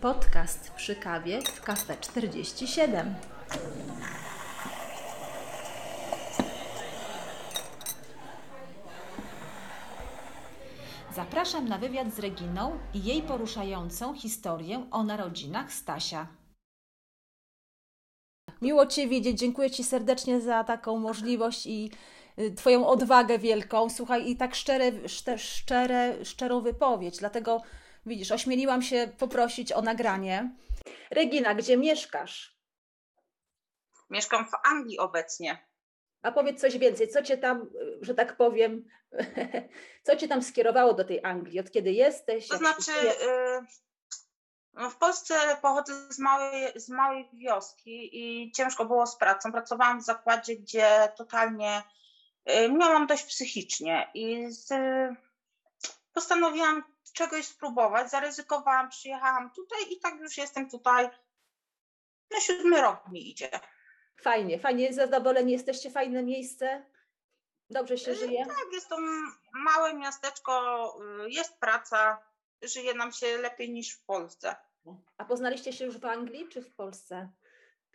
Podcast przy kawie w Cafe 47. Zapraszam na wywiad z Reginą i jej poruszającą historię o narodzinach Stasia. Miło Cię widzieć. Dziękuję Ci serdecznie za taką możliwość i y, Twoją odwagę wielką. Słuchaj, i tak szczere, szczere, szczerą wypowiedź. Dlatego widzisz, ośmieliłam się poprosić o nagranie. Regina, gdzie mieszkasz? Mieszkam w Anglii obecnie. A powiedz coś więcej, co cię tam, że tak powiem, co cię tam skierowało do tej Anglii? Od kiedy jesteś? To znaczy, y, no w Polsce pochodzę z małej, z małej wioski i ciężko było z pracą. Pracowałam w zakładzie, gdzie totalnie y, miałam dość psychicznie i z, postanowiłam czegoś spróbować. Zaryzykowałam, przyjechałam tutaj i tak już jestem tutaj. Na siódmy rok mi idzie. Fajnie, fajnie, zadowoleni jesteście, fajne miejsce, dobrze się żyje. Tak, jest to małe miasteczko, y, jest praca, żyje nam się lepiej niż w Polsce. A poznaliście się już w Anglii czy w Polsce?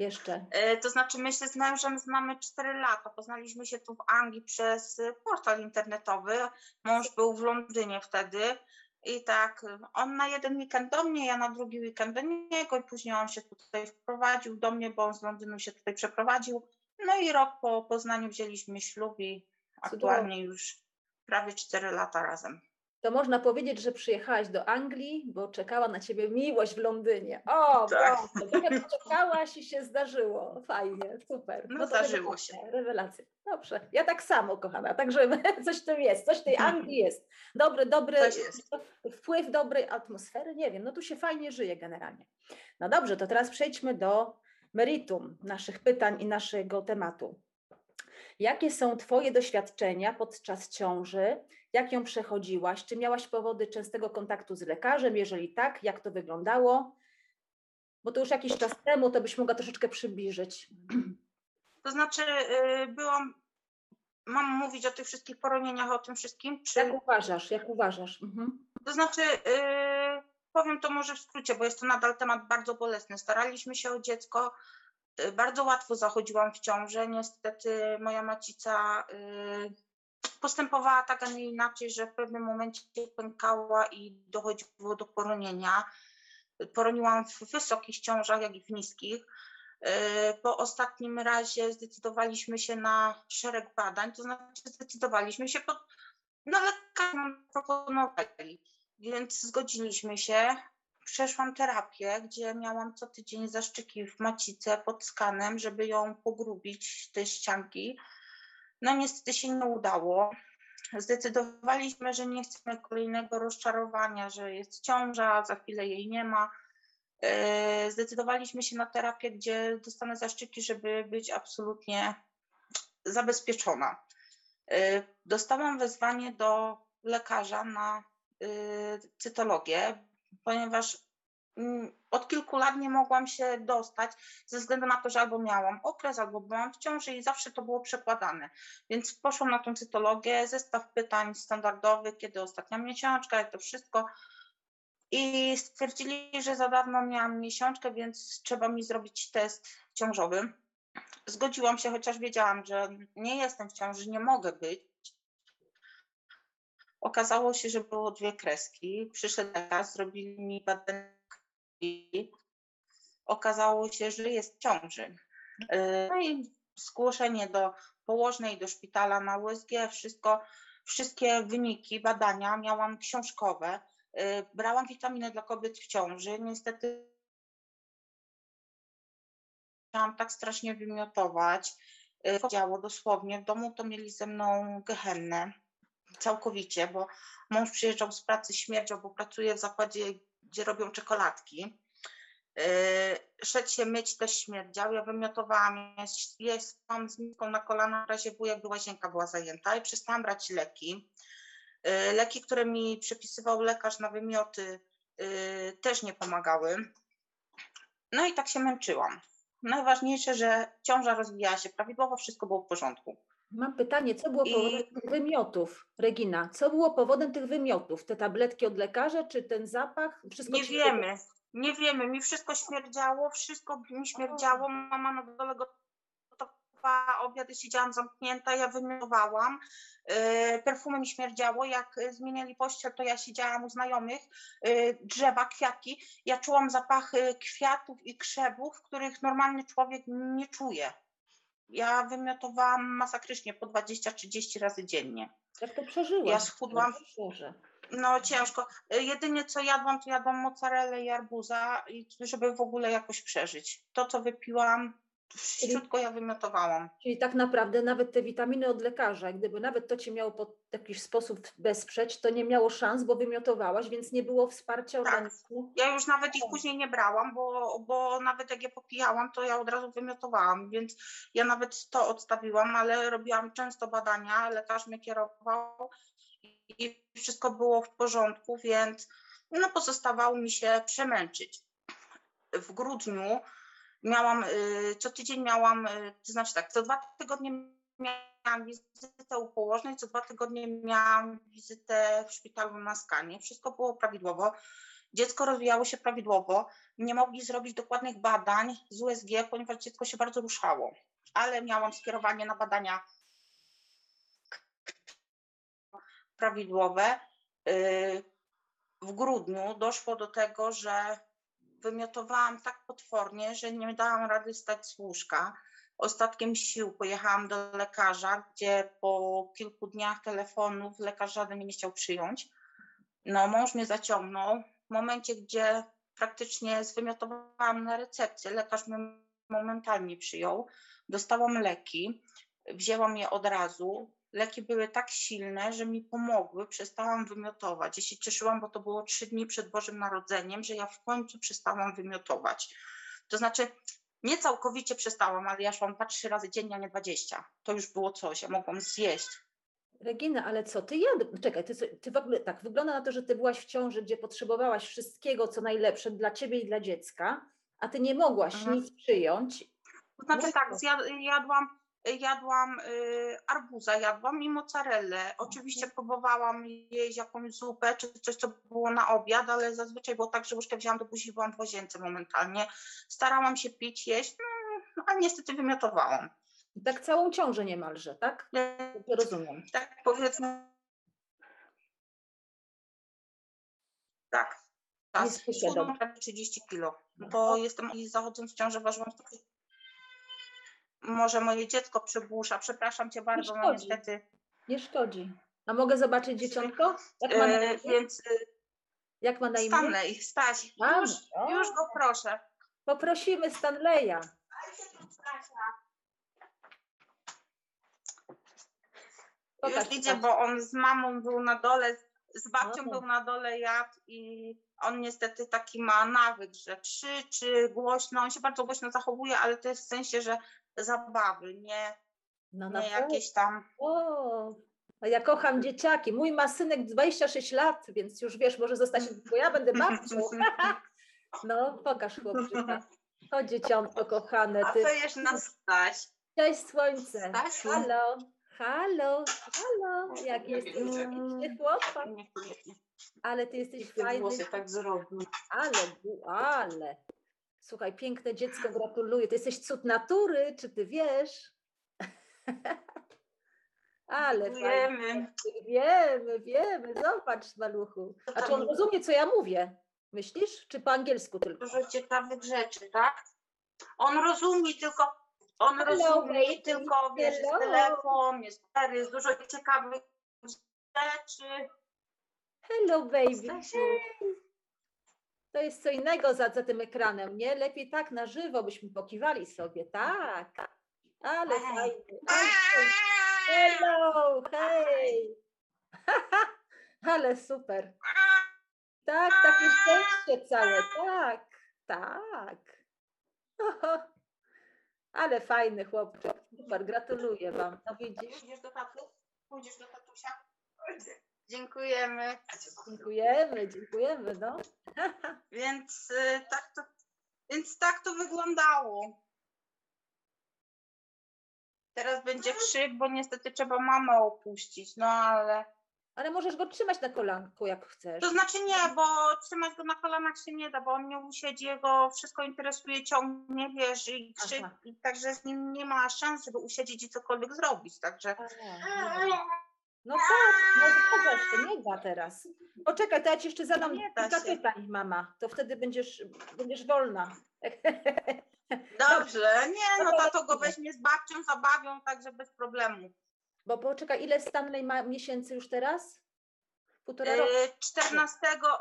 Jeszcze. E, To znaczy, my się z mężem znamy 4 lata. Poznaliśmy się tu w Anglii przez portal internetowy. Mąż był w Londynie wtedy. I tak, on na jeden weekend do mnie, ja na drugi weekend do niego, i później on się tutaj wprowadził do mnie, bo on z Londynu się tutaj przeprowadził. No i rok po Poznaniu wzięliśmy ślub i aktualnie już prawie 4 lata razem. To można powiedzieć, że przyjechałaś do Anglii, bo czekała na ciebie miłość w Londynie. O, Tak. trochę poczekałaś i się zdarzyło. Fajnie, super. No, to zdarzyło rewelacja, Rewelacja. Dobrze. Ja tak samo, kochana. Także coś w tym jest, coś w tej Anglii jest. Dobry, dobry Coś jest. wpływ dobrej atmosfery. Nie wiem, no tu się fajnie żyje generalnie. No dobrze, to teraz przejdźmy do meritum naszych pytań i naszego tematu. Jakie są Twoje doświadczenia podczas ciąży? Jak ją przechodziłaś? Czy miałaś powody częstego kontaktu z lekarzem? Jeżeli tak, jak to wyglądało? Bo to już jakiś czas temu, to byś mogła troszeczkę przybliżyć. To znaczy, y, byłam, mam mówić o tych wszystkich poronieniach, o tym wszystkim? Czy... Jak uważasz? Jak uważasz? Mhm. To znaczy, yy, powiem to może w skrócie, bo jest to nadal temat bardzo bolesny. Staraliśmy się o dziecko. yy, Bardzo łatwo zachodziłam w ciążę. Niestety moja macica yy, postępowała tak, a nie inaczej, że w pewnym momencie pękała i dochodziło do poronienia. Poroniłam w wysokich ciążach, jak i w niskich. Yy, Po ostatnim razie zdecydowaliśmy się na szereg badań, to znaczy zdecydowaliśmy się pod, no lekarze nam proponowali, więc zgodziliśmy się. Przeszłam terapię, gdzie miałam co tydzień zaszczyki w macice pod skanem, żeby ją pogrubić, te ścianki. No niestety się nie udało. Zdecydowaliśmy, że nie chcemy kolejnego rozczarowania, że jest ciąża, za chwilę jej nie ma. Yy, Zdecydowaliśmy się na terapię, gdzie dostanę zaszczyki, żeby być absolutnie zabezpieczona. Y, Dostałam wezwanie do lekarza na y, cytologię, ponieważ od kilku lat nie mogłam się dostać ze względu na to, że albo miałam okres, albo byłam w ciąży i zawsze to było przekładane. Więc poszłam na tą cytologię, zestaw pytań standardowych, kiedy ostatnia miesiączka, jak to wszystko. I stwierdzili, że za dawno miałam miesiączkę, więc trzeba mi zrobić test ciążowy zgodziłam się, chociaż wiedziałam, że nie jestem w ciąży, nie mogę być. Okazało się, że było dwie kreski. Przyszedł lekarz, zrobili mi badanie. Okazało się, że jest w ciąży. Yy, No i zgłoszenie do położnej, do szpitala na USG, wszystko, wszystkie wyniki badania miałam książkowe. Yy, Brałam witaminy dla kobiet w ciąży. Niestety zaczęłam tak strasznie wymiotować. y, Działo dosłownie. W domu to mieli ze mną gehennę całkowicie, bo mąż przyjeżdżał z pracy, śmierdział, bo pracuje w zakładzie, gdzie robią czekoladki. Yy, Szedł się myć, też śmierdział. Ja wymiotowałam, jest mam z miską na kolana, w razie było, jakby łazienka była zajęta i przestałam brać leki. Yy, Leki, które mi przepisywał lekarz na wymioty, yy, też nie pomagały. No i tak się męczyłam. Najważniejsze, że ciąża rozwijała się prawidłowo, wszystko było w porządku. Mam pytanie, co było I- powodem tych wymiotów? Regina, co było powodem tych wymiotów? Te tabletki od lekarza, czy ten zapach? Wszystko Nie wiemy. Nie wiemy, mi wszystko śmierdziało, wszystko mi śmierdziało. Mama na dole gotowała obiad, siedziałam zamknięta, ja wymiotowałam. Yy, perfumy mi śmierdziało, jak zmieniali pościel, to ja siedziałam u znajomych, yy, drzewa, kwiatki. Ja czułam zapachy kwiatów i krzewów, których normalny człowiek nie czuje. Ja wymiotowałam masakrycznie po 20-30 razy dziennie. Jak to przeżyłaś? Ja schudłam. Boże. No ciężko. Jedynie co jadłam, to jadłam mozzarellę i arbuza, i żeby w ogóle jakoś przeżyć. To, co wypiłam, wszystko ja wymiotowałam. Czyli tak naprawdę nawet te witaminy od lekarza, gdyby nawet to cię miało w jakiś sposób wesprzeć, to nie miało szans, bo wymiotowałaś, więc nie było wsparcia Tak. organizmu. Ja już nawet ich później nie brałam, bo, bo nawet jak je popijałam, to ja od razu wymiotowałam, więc ja nawet to odstawiłam, ale robiłam często badania, lekarz mnie kierował i wszystko było w porządku, więc no pozostawało mi się przemęczyć. W grudniu miałam, y, co tydzień miałam, y, to znaczy tak, co dwa tygodnie miałam wizytę u położnej, co dwa tygodnie miałam wizytę w szpitalu na skanie. Wszystko było prawidłowo. Dziecko rozwijało się prawidłowo. Nie mogli zrobić dokładnych badań z USG, ponieważ dziecko się bardzo ruszało. Ale miałam skierowanie na badania prawidłowe. Y, W grudniu doszło do tego, że wymiotowałam tak potwornie, że nie dałam rady stać z łóżka. Ostatkiem sił pojechałam do lekarza, gdzie po kilku dniach telefonów lekarz żaden mnie nie chciał przyjąć. No, mąż mnie zaciągnął. W momencie, gdzie praktycznie zwymiotowałam na recepcję, lekarz mnie momentalnie przyjął. Dostałam leki, wzięłam je od razu. Leki były tak silne, że mi pomogły, przestałam wymiotować. Ja się cieszyłam, bo to było trzy dni przed Bożym Narodzeniem, że ja w końcu przestałam wymiotować. To znaczy, nie całkowicie przestałam, ale ja szłam dwa, trzy razy dziennie, a nie 20. To już było coś, ja mogłam zjeść. Regina, ale co ty jadł? Czekaj, ty, ty w ogóle tak, wygląda na to, że ty byłaś w ciąży, gdzie potrzebowałaś wszystkiego, co najlepsze dla ciebie i dla dziecka, a ty nie mogłaś Mhm. nic przyjąć. To znaczy No tak, zjad- jadłam, jadłam y, arbuza, jadłam i mozzarellę. Oczywiście próbowałam jeść jakąś zupę czy coś, co było na obiad, ale zazwyczaj było tak, że łyżkę wzięłam do buzi i byłam w łazience momentalnie. Starałam się pić, jeść, no, a niestety wymiotowałam. Tak całą ciążę niemalże, tak? Dobrze rozumiem. Tak powiedzmy. Tak. Tak, Nie słyszę schudłam dobrze. prawie 30 kilo. Bo jestem i zachodząc w ciążę ważyłam 100 Może moje dziecko przygłusza. Przepraszam cię bardzo, no niestety. Nie szkodzi. A mogę zobaczyć dzieciątko? Jak ma na E, imię? więc y, Jak ma na imię? Stanley, Staś, już, już go proszę. Poprosimy Stanleya. Pokaż, Już idzie, bo on z mamą był na dole, z babcią O. był na dole jadł i on niestety taki ma nawyk, że krzyczy głośno, on się bardzo głośno zachowuje, ale to jest w sensie, że zabawy, nie, No nie jakieś tam. O, a ja kocham dzieciaki. Mój ma synek 26 lat, więc już wiesz, może zostać, bo ja będę babcią. No, pokaż chłopczyka. O dzieciątko kochane, A ty. to jest na Staś. Cześć słońce. Stasiu. Halo, halo, halo. Jak jesteś śliczny chłopak. Ale ty jesteś Te fajny. włosy tak zrobił. Ale, ale. Słuchaj, piękne dziecko, gratuluję. Ty jesteś cud natury, czy ty wiesz? Ale fajnie. Dziękujemy. Wiemy, wiemy. Zobacz, maluchu. A czy on rozumie, co ja mówię? Myślisz? Czy po angielsku tylko? Dużo ciekawych rzeczy, tak? On rozumie tylko, on Hello, rozumie baby. tylko, wiesz, jest telefon, jest stary, jest dużo ciekawych rzeczy. Hello, baby. To jest co innego za, za tym ekranem, nie? Lepiej tak na żywo byśmy pokiwali sobie. Tak. Ale Ej. fajnie. Hello, hej. Ale super. Tak, takie szczęście całe. Tak, tak. Ale fajny chłopczyk. Super, gratuluję Wam. No widzisz, Pójdziesz do taty? Pójdziesz do tatusia? Dziękujemy. dziękujemy, dziękujemy, no. Więc y, tak to, więc tak to wyglądało. Teraz będzie krzyk, bo niestety trzeba mamę opuścić, no ale Ale możesz go trzymać na kolanku, jak chcesz. To znaczy nie, bo trzymać go na kolanach się nie da, bo on nie usiedzi, jego wszystko interesuje, ciągnie, wiesz, i krzyk, Aha. i także z nim nie ma szans, żeby usiedzieć i cokolwiek zrobić, także... A, no. No tak, no zgadza się, nie da teraz. Poczekaj, to ja ci jeszcze zadam Nie kilka się. pytań, mama. To wtedy będziesz, będziesz wolna. Dobrze, nie, no tato go weźmie z babcią, zabawią, także bez problemu. Bo poczekaj, ile Stanley ma miesięcy już teraz? Półtora roku. Yy, 14,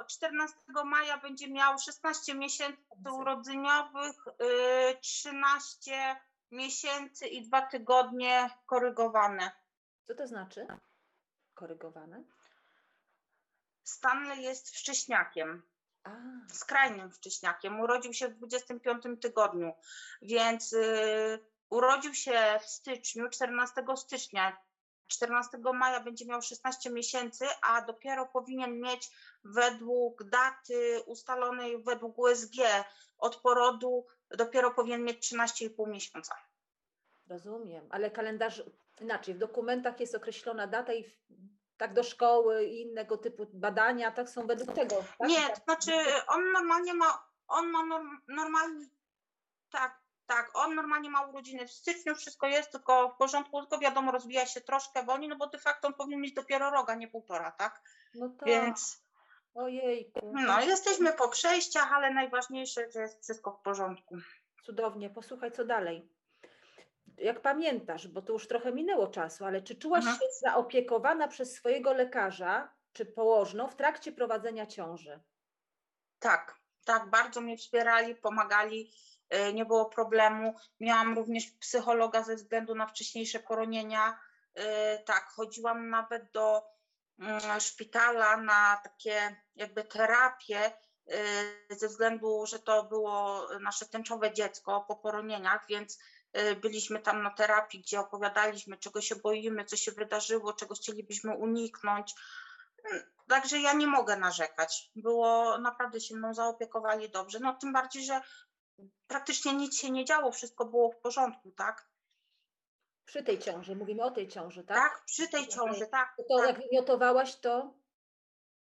14 maja będzie miał 16 miesięcy urodzeniowych, yy, 13 miesięcy i dwa tygodnie korygowane. Co to znaczy? Korygowane? Stanley jest wcześniakiem, A, skrajnym wcześniakiem. Urodził się w 25 tygodniu, więc yy, urodził się w styczniu, 14 stycznia. 14 maja będzie miał 16 miesięcy, a dopiero powinien mieć według daty ustalonej według USG od porodu, dopiero powinien mieć 13,5 miesiąca. rozumiem. Ale kalendarz inaczej. W dokumentach jest określona data i tak do szkoły i innego typu badania, tak są według tego. Tak? Nie, to znaczy on normalnie ma, on ma norm, normalnie, tak, tak, on normalnie ma urodziny w styczniu, wszystko jest tylko w porządku, tylko wiadomo, rozwija się troszkę wolniej, no bo de facto on powinien mieć dopiero rok, a nie półtora, tak? No tak. Więc Ojejku. no, jesteśmy po przejściach, ale najważniejsze, że jest wszystko w porządku. Cudownie. Posłuchaj, co dalej. Jak pamiętasz, bo to już trochę minęło czasu, ale czy czułaś Mhm. się zaopiekowana przez swojego lekarza czy położną w trakcie prowadzenia ciąży? Tak, tak, bardzo mnie wspierali, pomagali, y, nie było problemu. Miałam również psychologa ze względu na wcześniejsze poronienia. Y, Tak, chodziłam nawet do mm, szpitala na takie jakby terapię y, ze względu, że to było nasze tęczowe dziecko po poronieniach, więc byliśmy tam na terapii, gdzie opowiadaliśmy, czego się boimy, co się wydarzyło, czego chcielibyśmy uniknąć. Także ja nie mogę narzekać. Było naprawdę się mną zaopiekowali dobrze. No tym bardziej, że praktycznie nic się nie działo, wszystko było w porządku, tak? Przy tej ciąży, mówimy o tej ciąży, tak? Tak, przy tej ciąży, tak. To tak. jak wymiotowałaś, to,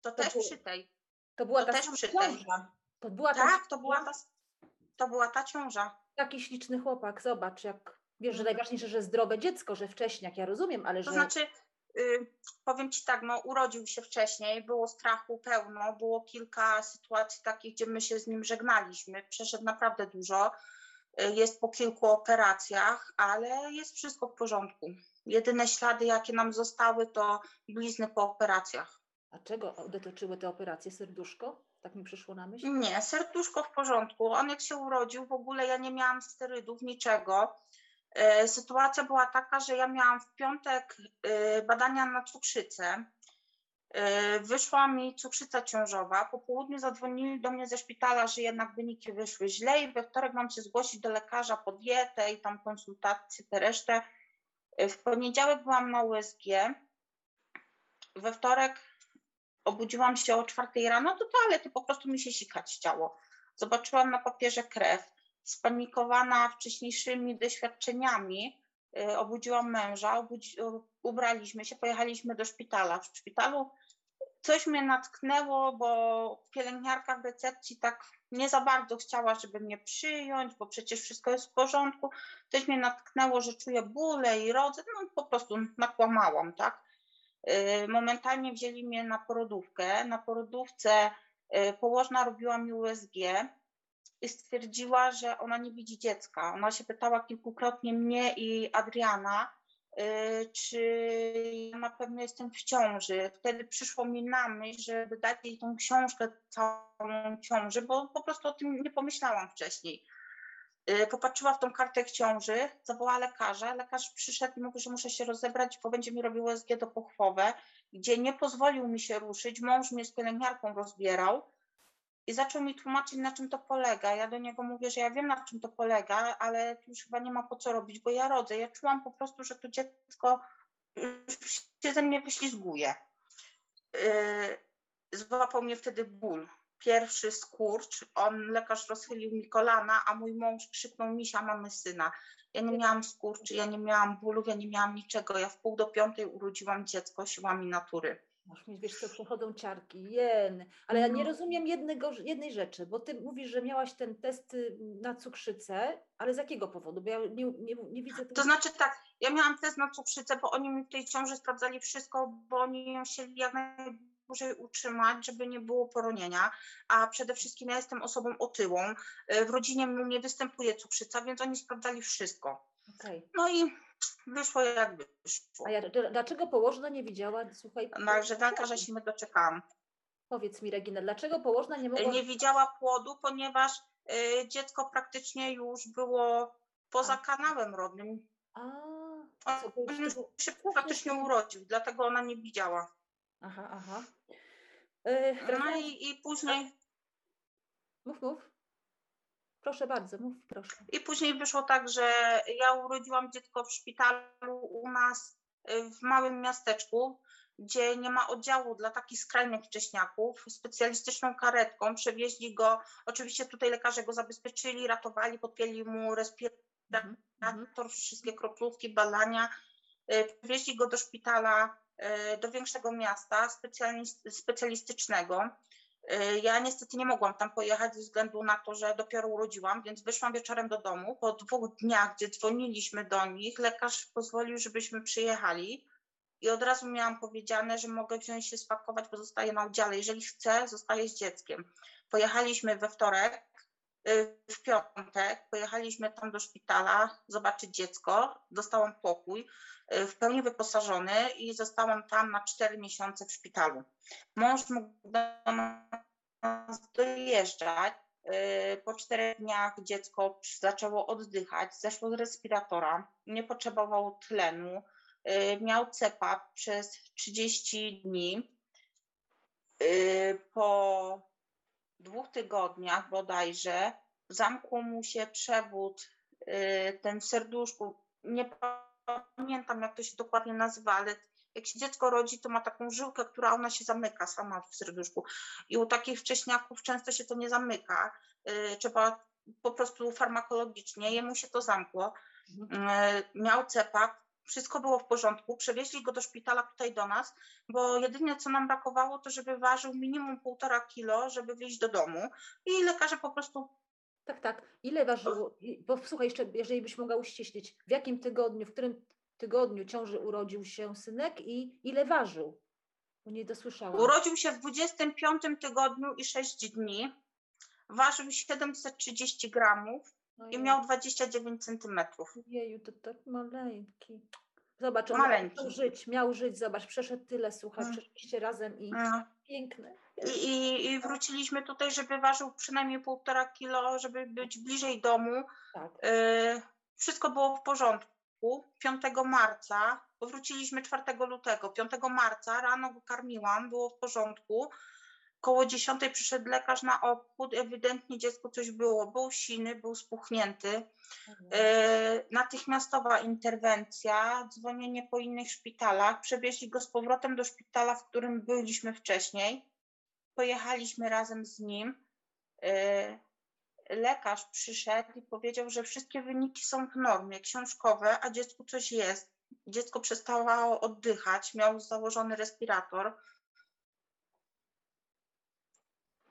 To to też było- przy tej. to była To ta też przy tej. ciąża. To była ta Tak, to była ta, to była ta ciąża. Taki śliczny chłopak, zobacz, jak wiesz, że Mhm. najważniejsze, że zdrowe dziecko, że wcześniak, ja rozumiem, ale To że znaczy, y, powiem Ci tak, no urodził się wcześniej, było strachu pełno, było kilka sytuacji takich, gdzie my się z nim żegnaliśmy. Przeszedł naprawdę dużo, y, jest po kilku operacjach, ale jest wszystko w porządku. Jedyne ślady, jakie nam zostały, to blizny po operacjach. A czego dotyczyły te operacje? Serduszko? Tak mi przyszło na myśl. Nie, serduszko w porządku. On jak się urodził, w ogóle ja nie miałam sterydów, niczego. E, Sytuacja była taka, że ja miałam w piątek e, badania na cukrzycę. E, Wyszła mi cukrzyca ciążowa. Po południu zadzwonili do mnie ze szpitala, że jednak wyniki wyszły źle i we wtorek mam się zgłosić do lekarza po dietę i tam konsultacje, te resztę. W poniedziałek byłam na USG. We wtorek obudziłam się o czwartej rano do toalety, po prostu mi się sikać chciało. Zobaczyłam na papierze krew. Spanikowana wcześniejszymi doświadczeniami, y, obudziłam męża, obudzi, ubraliśmy się, pojechaliśmy do szpitala. W szpitalu coś mnie natknęło, bo pielęgniarka w recepcji tak nie za bardzo chciała, żeby mnie przyjąć, bo przecież wszystko jest w porządku. Coś mnie natknęło, że czuję bóle i rodzę, no po prostu nakłamałam, tak? Y, Momentalnie wzięli mnie na porodówkę. Na porodówce y, położna robiła mi USG i stwierdziła, że ona nie widzi dziecka. Ona się pytała kilkukrotnie mnie i Adriana, y, czy ja na pewno jestem w ciąży. Wtedy przyszło mi na myśl, żeby dać jej tą książkę całą ciąży, bo po prostu o tym nie pomyślałam wcześniej. Y, Popatrzyła w tą kartę ciąży, zawołała lekarza. Lekarz przyszedł i mówi, że muszę się rozebrać, bo będzie mi robił USG do pochwowe, gdzie nie pozwolił mi się ruszyć. Mąż mnie z pielęgniarką rozbierał i zaczął mi tłumaczyć, na czym to polega. Ja do niego mówię, że ja wiem, na czym to polega, ale już chyba nie ma po co robić, bo ja rodzę. Ja czułam po prostu, że to dziecko się ze mnie wyślizguje. Yy, Złapał mnie wtedy ból. Pierwszy skurcz, on, lekarz rozchylił mi kolana, a mój mąż krzyknął misia, mamy syna. Ja nie miałam skurczy, ja nie miałam bólów, ja nie miałam niczego. Ja w pół do piątej urodziłam dziecko siłami natury. Aż mi wiesz, co przechodzą ciarki, jen. Ale ja nie No. rozumiem jednego, jednej rzeczy, bo ty mówisz, że miałaś ten test y, na cukrzycę, ale z jakiego powodu? Bo ja nie, nie, nie widzę tego. To znaczy tak, ja miałam test na cukrzycę, bo oni mi w tej ciąży sprawdzali wszystko, bo oni ją chcieli jak najdłużej utrzymać, żeby nie było poronienia, a przede wszystkim ja jestem osobą otyłą, y, w rodzinie u mnie występuje cukrzyca, więc oni sprawdzali wszystko. Okej. No i wyszło jak wyszło. A ja, dlaczego położna nie widziała? Słuchaj, Także lekarza się nie doczekałam. powiedz mi Regina, dlaczego położna nie mogła... Nie widziała płodu, ponieważ y, dziecko praktycznie już było poza A. kanałem rodnym. A, co, On już się praktycznie urodził, dlatego ona nie widziała. Aha, aha. Yy, No i, i później Mów, mów. Proszę bardzo, mów, proszę. I później wyszło tak, że ja urodziłam dziecko w szpitalu u nas y, w małym miasteczku, gdzie nie ma oddziału dla takich skrajnych wcześniaków. Specjalistyczną karetką przewieźli go. Oczywiście tutaj lekarze go zabezpieczyli, ratowali, podpięli mu respirator, Mhm, mhm. wszystkie kroplówki, badania. Y, Przewieźli go do szpitala, y, do większego miasta specjalis- specjalistycznego. Y, Ja niestety nie mogłam tam pojechać ze względu na to, że dopiero urodziłam, więc wyszłam wieczorem do domu. Po dwóch dniach, gdzie dzwoniliśmy do nich, lekarz pozwolił, żebyśmy przyjechali i od razu miałam powiedziane, że mogę wziąć się spakować, bo zostaję na oddziale. Jeżeli chcę, zostaję z dzieckiem. Pojechaliśmy we wtorek, w piątek pojechaliśmy tam do szpitala zobaczyć dziecko. Dostałam pokój y, w pełni wyposażony i zostałam tam na 4 miesiące w szpitalu. Mąż mógł do nas dojeżdżać. Y, Po czterech dniach dziecko zaczęło oddychać, zeszło z respiratora, nie potrzebowało tlenu, y, miał CEPAP przez 30 dni. Y, Po dwóch tygodniach bodajże zamkło mu się przewód, y, ten w serduszku. Nie pamiętam, jak to się dokładnie nazywa, ale jak się dziecko rodzi, to ma taką żyłkę, która ona się zamyka sama w serduszku. I u takich wcześniaków często się to nie zamyka. y, Trzeba po prostu farmakologicznie, jemu się to zamkło. Mhm. Y, Miał CEPAP, wszystko było w porządku. Przewieźli go do szpitala tutaj do nas, bo jedynie co nam brakowało, to żeby ważył minimum półtora kilo, żeby wyjść do domu. I lekarze po prostu Tak, tak. Ile ważyło? i- Bo słuchaj, jeszcze, jeżeli byś mogła uściślić, w jakim tygodniu, w którym tygodniu ciąży urodził się synek i ile ważył? Bo nie dosłyszałam. urodził się w 25 tygodniu i 6 dni. Ważył 730 gramów i Ojej, miał 29 centymetrów. Jeju, to tak maleńki. Zobacz, on Maleńki. miał żyć, miał żyć, zobacz, przeszedł tyle, słuchaj, Mm. przeszliście razem i Mm. piękne. I, i, I wróciliśmy tutaj, żeby ważył przynajmniej półtora kilo, żeby być bliżej domu. Tak. Y, Wszystko było w porządku. 5 marca, bo wróciliśmy 4 lutego. 5 marca rano go karmiłam, było w porządku. Koło 10 przyszedł lekarz na obchód, ewidentnie dziecku coś było. Był siny, był spuchnięty. E, natychmiastowa interwencja, dzwonienie po innych szpitalach. Przewieźli go z powrotem do szpitala, w którym byliśmy wcześniej. Pojechaliśmy razem z nim. E, lekarz przyszedł i powiedział, że wszystkie wyniki są w normie, książkowe, a dziecku coś jest. Dziecko przestało oddychać, miał założony respirator.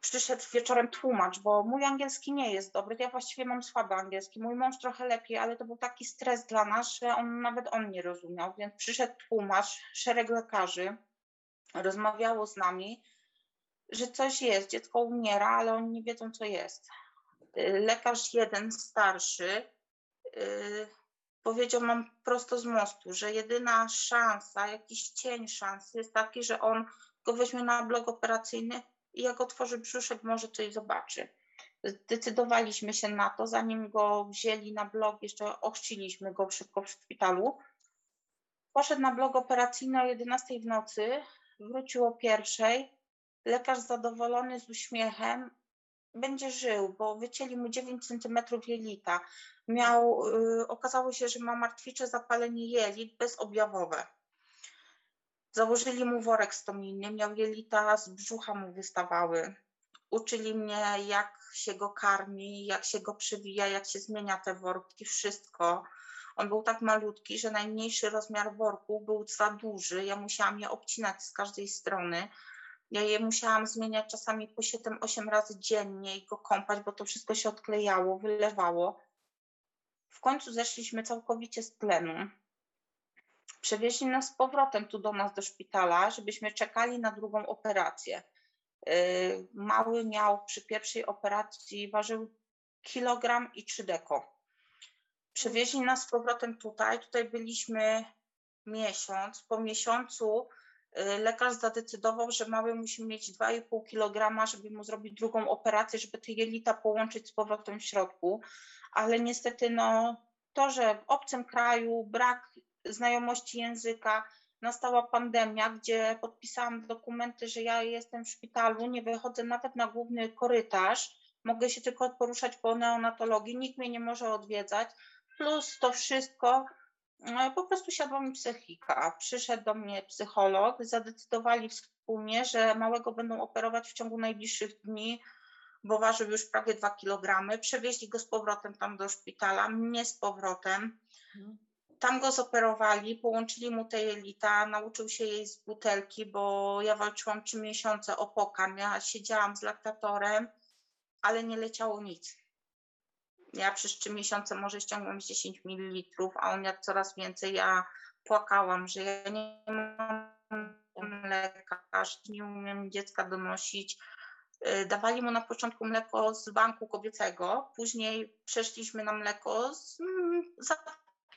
Przyszedł wieczorem tłumacz, bo mój angielski nie jest dobry. Ja właściwie mam słaby angielski. Mój mąż trochę lepiej, ale to był taki stres dla nas, że on nawet on nie rozumiał. Więc przyszedł tłumacz, szereg lekarzy, rozmawiało z nami, że coś jest, dziecko umiera, ale oni nie wiedzą, co jest. Lekarz jeden starszy y, powiedział nam prosto z mostu, że jedyna szansa, jakiś cień szansy jest taki, że on go weźmie na blok operacyjny i jak otworzy brzuszek, może coś zobaczy. Zdecydowaliśmy się na to, zanim go wzięli na blok, jeszcze ochrzciliśmy go szybko w szpitalu. Poszedł na blok operacyjny o 11 w nocy, wrócił o pierwszej. Lekarz zadowolony z uśmiechem będzie żył, bo wycięli mu 9 cm jelita. Miał, y, okazało się, że ma martwicze zapalenie jelit bezobjawowe. Założyli mu worek stomijny, miał jelita z brzucha mu wystawały. Uczyli mnie, jak się go karmi, jak się go przewija, jak się zmienia te worki, wszystko. On był tak malutki, że najmniejszy rozmiar worku był za duży. Ja musiałam je obcinać z każdej strony. Ja je musiałam zmieniać czasami po 7-8 razy dziennie i go kąpać, bo to wszystko się odklejało, wylewało. W końcu zeszliśmy całkowicie z tlenu. Przewieźli nas z powrotem tu do nas do szpitala, żebyśmy czekali na drugą operację. Y, mały miał przy pierwszej operacji, ważył kilogram i 3 deko. Przewieźli nas z powrotem tutaj. Tutaj byliśmy miesiąc. Po miesiącu y, lekarz zadecydował, że mały musi mieć 2,5 kg, żeby mu zrobić drugą operację, żeby te jelita połączyć z powrotem w środku. Ale niestety no, to, że w obcym kraju brak znajomości języka, nastała pandemia, gdzie podpisałam dokumenty, że ja jestem w szpitalu, nie wychodzę nawet na główny korytarz, mogę się tylko poruszać po neonatologii, nikt mnie nie może odwiedzać, plus to wszystko, no, po prostu siadła mi psychika. Przyszedł do mnie psycholog, zadecydowali wspólnie, że małego będą operować w ciągu najbliższych dni, bo ważył już prawie 2 kg. Przewieźli go z powrotem tam do szpitala, mnie z powrotem. Tam go zoperowali, połączyli mu te jelita, nauczył się jej z butelki, bo ja walczyłam trzy miesiące o pokarm. Ja siedziałam z laktatorem, ale nie leciało nic. Ja przez trzy miesiące może ściągłam 10 ml, a on miał coraz więcej. Ja płakałam, że ja nie mam lekarz, nie umiem dziecka donosić. Y, dawali mu na początku mleko z banku kobiecego, później przeszliśmy na mleko z, mm, z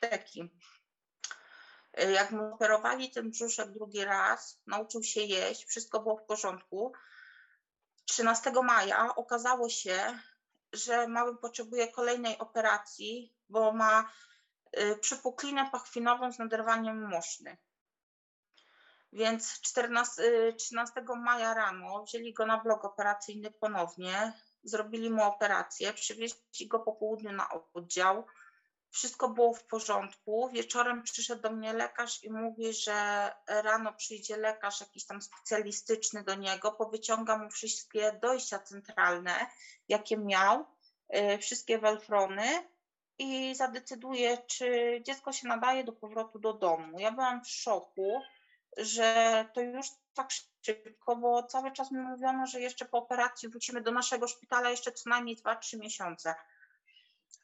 apteki. Y, jak mu operowali ten brzuszek drugi raz, nauczył się jeść, wszystko było w porządku. 13 maja okazało się, że mały potrzebuje kolejnej operacji, bo ma y, przypuklinę pachwinową z naderwaniem moszny. Więc 14, 13 y, maja rano wzięli go na blok operacyjny ponownie, zrobili mu operację, przywieźli go po południu na oddział wszystko było w porządku. Wieczorem przyszedł do mnie lekarz i mówi, że rano przyjdzie lekarz jakiś tam specjalistyczny do niego, powyciąga mu wszystkie dojścia centralne, jakie miał, y, wszystkie welfrony i zadecyduje, czy dziecko się nadaje do powrotu do domu. Ja byłam w szoku, że to już tak szybko, bo cały czas mi mówiono, że jeszcze po operacji wrócimy do naszego szpitala jeszcze co najmniej 2-3 miesiące.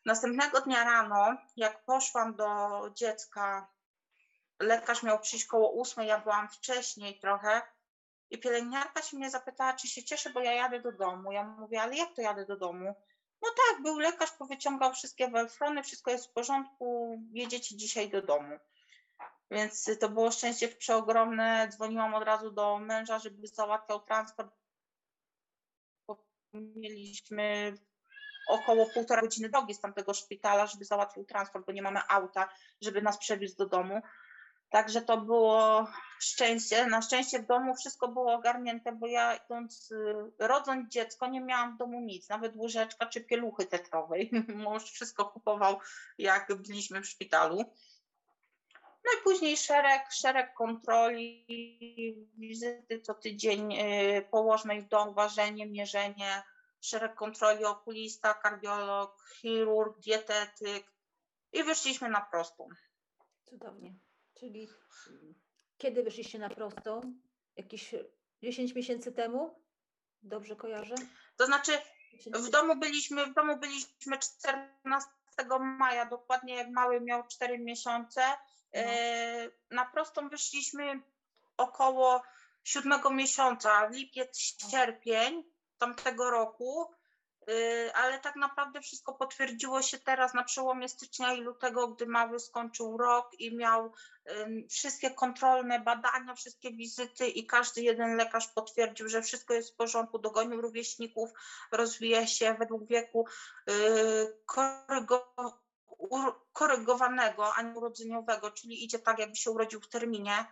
Następnego dnia rano, jak poszłam do dziecka, lekarz miał przyjść koło ósmej, ja byłam wcześniej trochę i pielęgniarka się mnie zapytała, czy się cieszę, bo ja jadę do domu. Ja mówię, ale jak to jadę do domu? No tak, był lekarz, powyciągał wszystkie welfrony, wszystko jest w porządku, jedziecie dzisiaj do domu. Więc to było szczęście przeogromne. Dzwoniłam od razu do męża, żeby załatwiał transport. Mieliśmy około półtora godziny drogi z tamtego szpitala, żeby załatwił transport, bo nie mamy auta, żeby nas przewiózł do domu. Także to było szczęście. Na szczęście w domu wszystko było ogarnięte, bo ja idąc, y, rodząc dziecko, nie miałam w domu nic, nawet łyżeczka czy pieluchy tetrowej. Mąż wszystko kupował, jak byliśmy w szpitalu. No i później szereg, szereg kontroli, wizyty co tydzień y, położnej w dom, ważenie, mierzenie, szereg kontroli okulista, kardiolog, chirurg, dietetyk i wyszliśmy na prostą. Cudownie. Czyli kiedy wyszliście na prostą? Jakieś 10 miesięcy temu? Dobrze kojarzę? To znaczy w domu byliśmy, w domu byliśmy 14 maja, dokładnie jak mały miał 4 miesiące. No. E, na prostą wyszliśmy około 7 miesiąca, lipiec, sierpień tamtego roku, y, ale tak naprawdę wszystko potwierdziło się teraz na przełomie stycznia i lutego, gdy mały skończył rok i miał wszystkie kontrolne badania, wszystkie wizyty i każdy jeden lekarz potwierdził, że wszystko jest w porządku, dogonił rówieśników, rozwija się według wieku y, korygo, korygowanego, a nie urodzeniowego, czyli idzie tak, jakby się urodził w terminie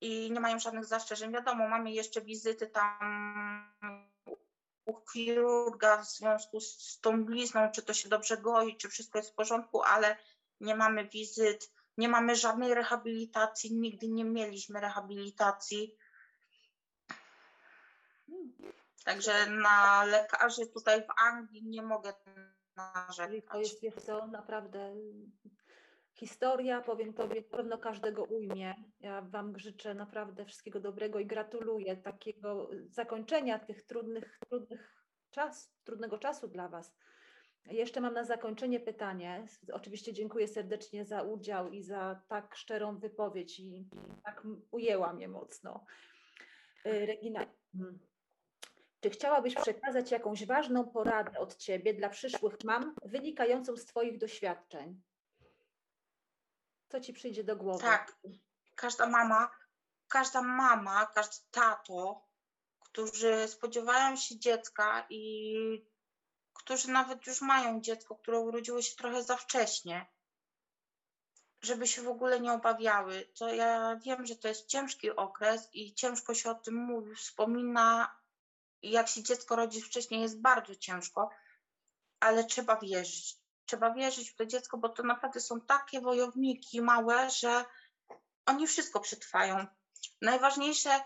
i nie mają żadnych zastrzeżeń. Wiadomo, mamy jeszcze wizyty tam u chirurga w związku z, tą blizną, czy to się dobrze goi, czy wszystko jest w porządku, ale nie mamy wizyt, nie mamy żadnej rehabilitacji, nigdy nie mieliśmy rehabilitacji. Także na lekarzy tutaj w Anglii nie mogę narzekać. To jest, wiesz co, naprawdę historia, powiem Tobie, pewno każdego ujmie. Ja Wam życzę naprawdę wszystkiego dobrego i gratuluję takiego zakończenia tych trudnych, trudnych czas, trudnego czasu dla Was. Jeszcze mam na zakończenie pytanie. Oczywiście dziękuję serdecznie za udział i za tak szczerą wypowiedź i tak ujęła mnie mocno. Y, Regina, mm, czy chciałabyś przekazać jakąś ważną poradę od Ciebie dla przyszłych mam, wynikającą z Twoich doświadczeń? Co Ci przyjdzie do głowy? Tak, każda mama, każda mama, każdy tato, którzy spodziewają się dziecka i którzy nawet już mają dziecko, które urodziło się trochę za wcześnie, żeby się w ogóle nie obawiały. To ja wiem, że to jest ciężki okres i ciężko się o tym mówi, wspomina. Jak się dziecko rodzi wcześniej, jest bardzo ciężko, ale trzeba wierzyć. Trzeba wierzyć w to dziecko, bo to naprawdę są takie wojowniki małe, że oni wszystko przetrwają. Najważniejsze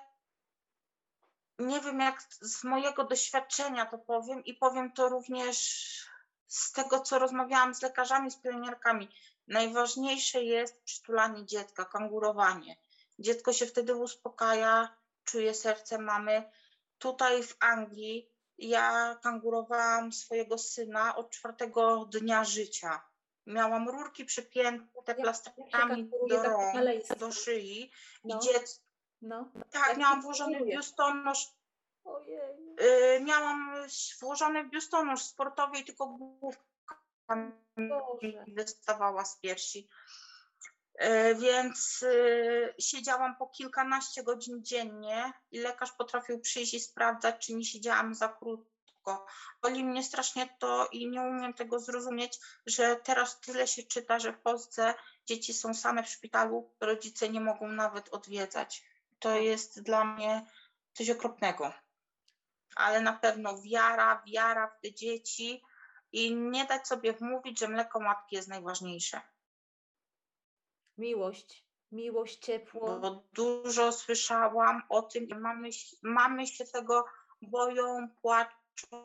nie wiem jak z mojego doświadczenia to powiem i powiem to również z tego, co rozmawiałam z lekarzami, z pielęgniarkami. Najważniejsze jest przytulanie dziecka, kangurowanie. Dziecko się wtedy uspokaja, czuje serce mamy. Tutaj w Anglii ja kangurowałam swojego syna od czwartego dnia życia. Miałam rurki przypięte plastrami do rąk, do szyi No. i dziecko No. tak, Jak miałam włożony biustonosz, Ojej. y, miałam włożony biustonosz sportowy i tylko główka mi wystawała z piersi. Y, Więc y, siedziałam po kilkanaście godzin dziennie i lekarz potrafił przyjść i sprawdzać, czy nie siedziałam za krótko. Boli mnie strasznie to i nie umiem tego zrozumieć, że teraz tyle się czyta, że w Polsce dzieci są same w szpitalu, rodzice nie mogą nawet odwiedzać. To jest dla mnie coś okropnego. Ale na pewno wiara, wiara w te dzieci i nie dać sobie wmówić, że mleko matki jest najważniejsze. Miłość. Miłość, ciepło. Bo dużo słyszałam o tym, i mamy, mamy się tego boją, płaczą,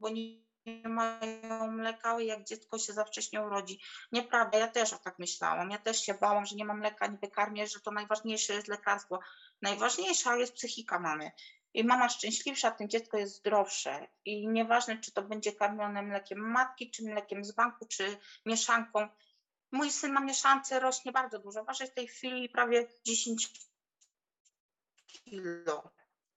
bo nie nie mają mleka, jak dziecko się za wcześnie urodzi. Nieprawda, ja też tak myślałam. Ja też się bałam, że nie mam mleka, nie wykarmię, że to najważniejsze jest lekarstwo. Najważniejsza jest psychika mamy. I mama szczęśliwsza, tym dziecko jest zdrowsze. I nieważne, czy to będzie karmione mlekiem matki, czy mlekiem z banku, czy mieszanką. Mój syn na mieszance rośnie bardzo dużo. Waży w tej chwili prawie 10 kilo,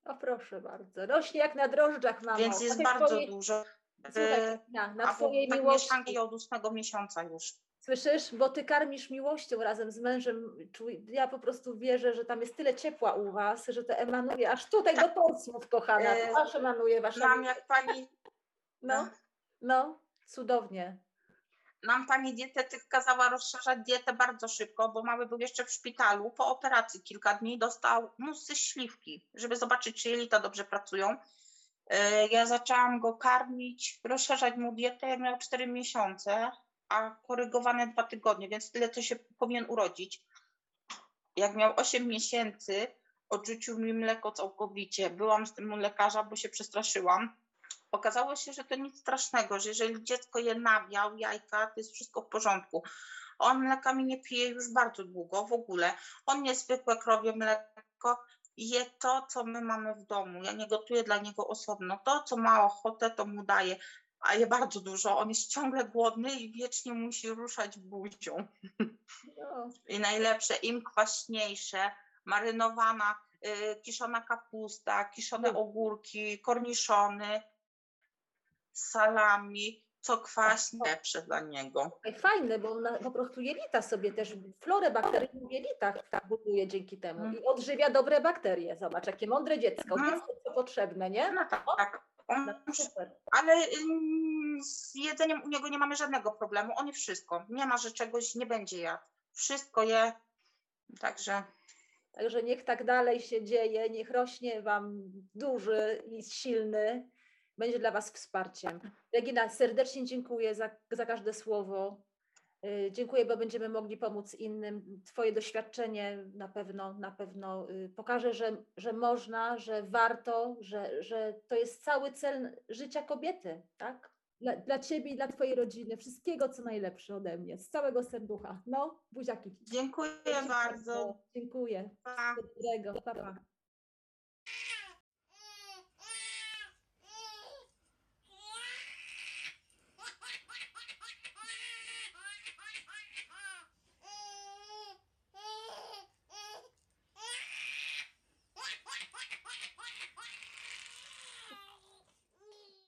O proszę bardzo. Rośnie jak na drożdżach, mamo. więc jest bardzo twojej- dużo. Słuchaj, na, na A twojej tak miłości. mieszanki od ósmego miesiąca już. Słyszysz? Bo ty karmisz miłością razem z mężem. Ja po prostu wierzę, że tam jest tyle ciepła u was, że to emanuje aż tutaj do Portsmouth, kochana. E, To aż emanuje wasza miłość. jak pani, No, no, cudownie. Nam pani dietetyk kazała rozszerzać dietę bardzo szybko, bo mały był jeszcze w szpitalu. Po operacji kilka dni dostał musy śliwki, żeby zobaczyć, czy jelita dobrze pracują. E, Ja zaczęłam go karmić, rozszerzać mu dietę, jak miał 4 miesiące, a korygowane 2 tygodnie, więc tyle to się powinien urodzić. Jak miał 8 miesięcy, odrzucił mi mleko całkowicie. Byłam z tym u lekarza, bo się przestraszyłam. Okazało się, że to nic strasznego, że jeżeli dziecko je nabiał, jajka, to jest wszystko w porządku. On mlekami nie pije już bardzo długo w ogóle. On je zwykłe krowie mleko, je to, co my mamy w domu. Ja nie gotuję dla niego osobno. To, co ma ochotę, to mu daję. A je bardzo dużo. On jest ciągle głodny i wiecznie musi ruszać buzią. No, I najlepsze, im kwaśniejsze, marynowana, y, kiszona kapusta, kiszone No. ogórki, korniszony, salami, co kwaśne, lepsze dla niego. Fajne, bo ona po prostu jelita sobie też, florę bakteryjną w jelitach tak buduje dzięki temu Mhm. i odżywia dobre bakterie. Zobacz, jakie mądre dziecko, Mhm. dziecko co potrzebne, nie? No tak, tak. On, No, super. ale z jedzeniem u niego nie mamy żadnego problemu. On je wszystko. Nie ma, że czegoś nie będzie jadł. Wszystko je. Także Także niech tak dalej się dzieje, niech rośnie Wam duży i silny, będzie dla Was wsparciem. Regina, serdecznie dziękuję za, za każde słowo. Y, Dziękuję, bo będziemy mogli pomóc innym. Twoje doświadczenie na pewno, na pewno y, pokaże, że, że można, że warto, że, że to jest cały cel życia kobiety, tak? Dla, dla ciebie i dla twojej rodziny. Wszystkiego, co najlepsze ode mnie. Z całego serducha. No, buziaki. Dziękuję Dziękuję bardzo. Dziękuję. Pa. Dobrego. Pa, pa.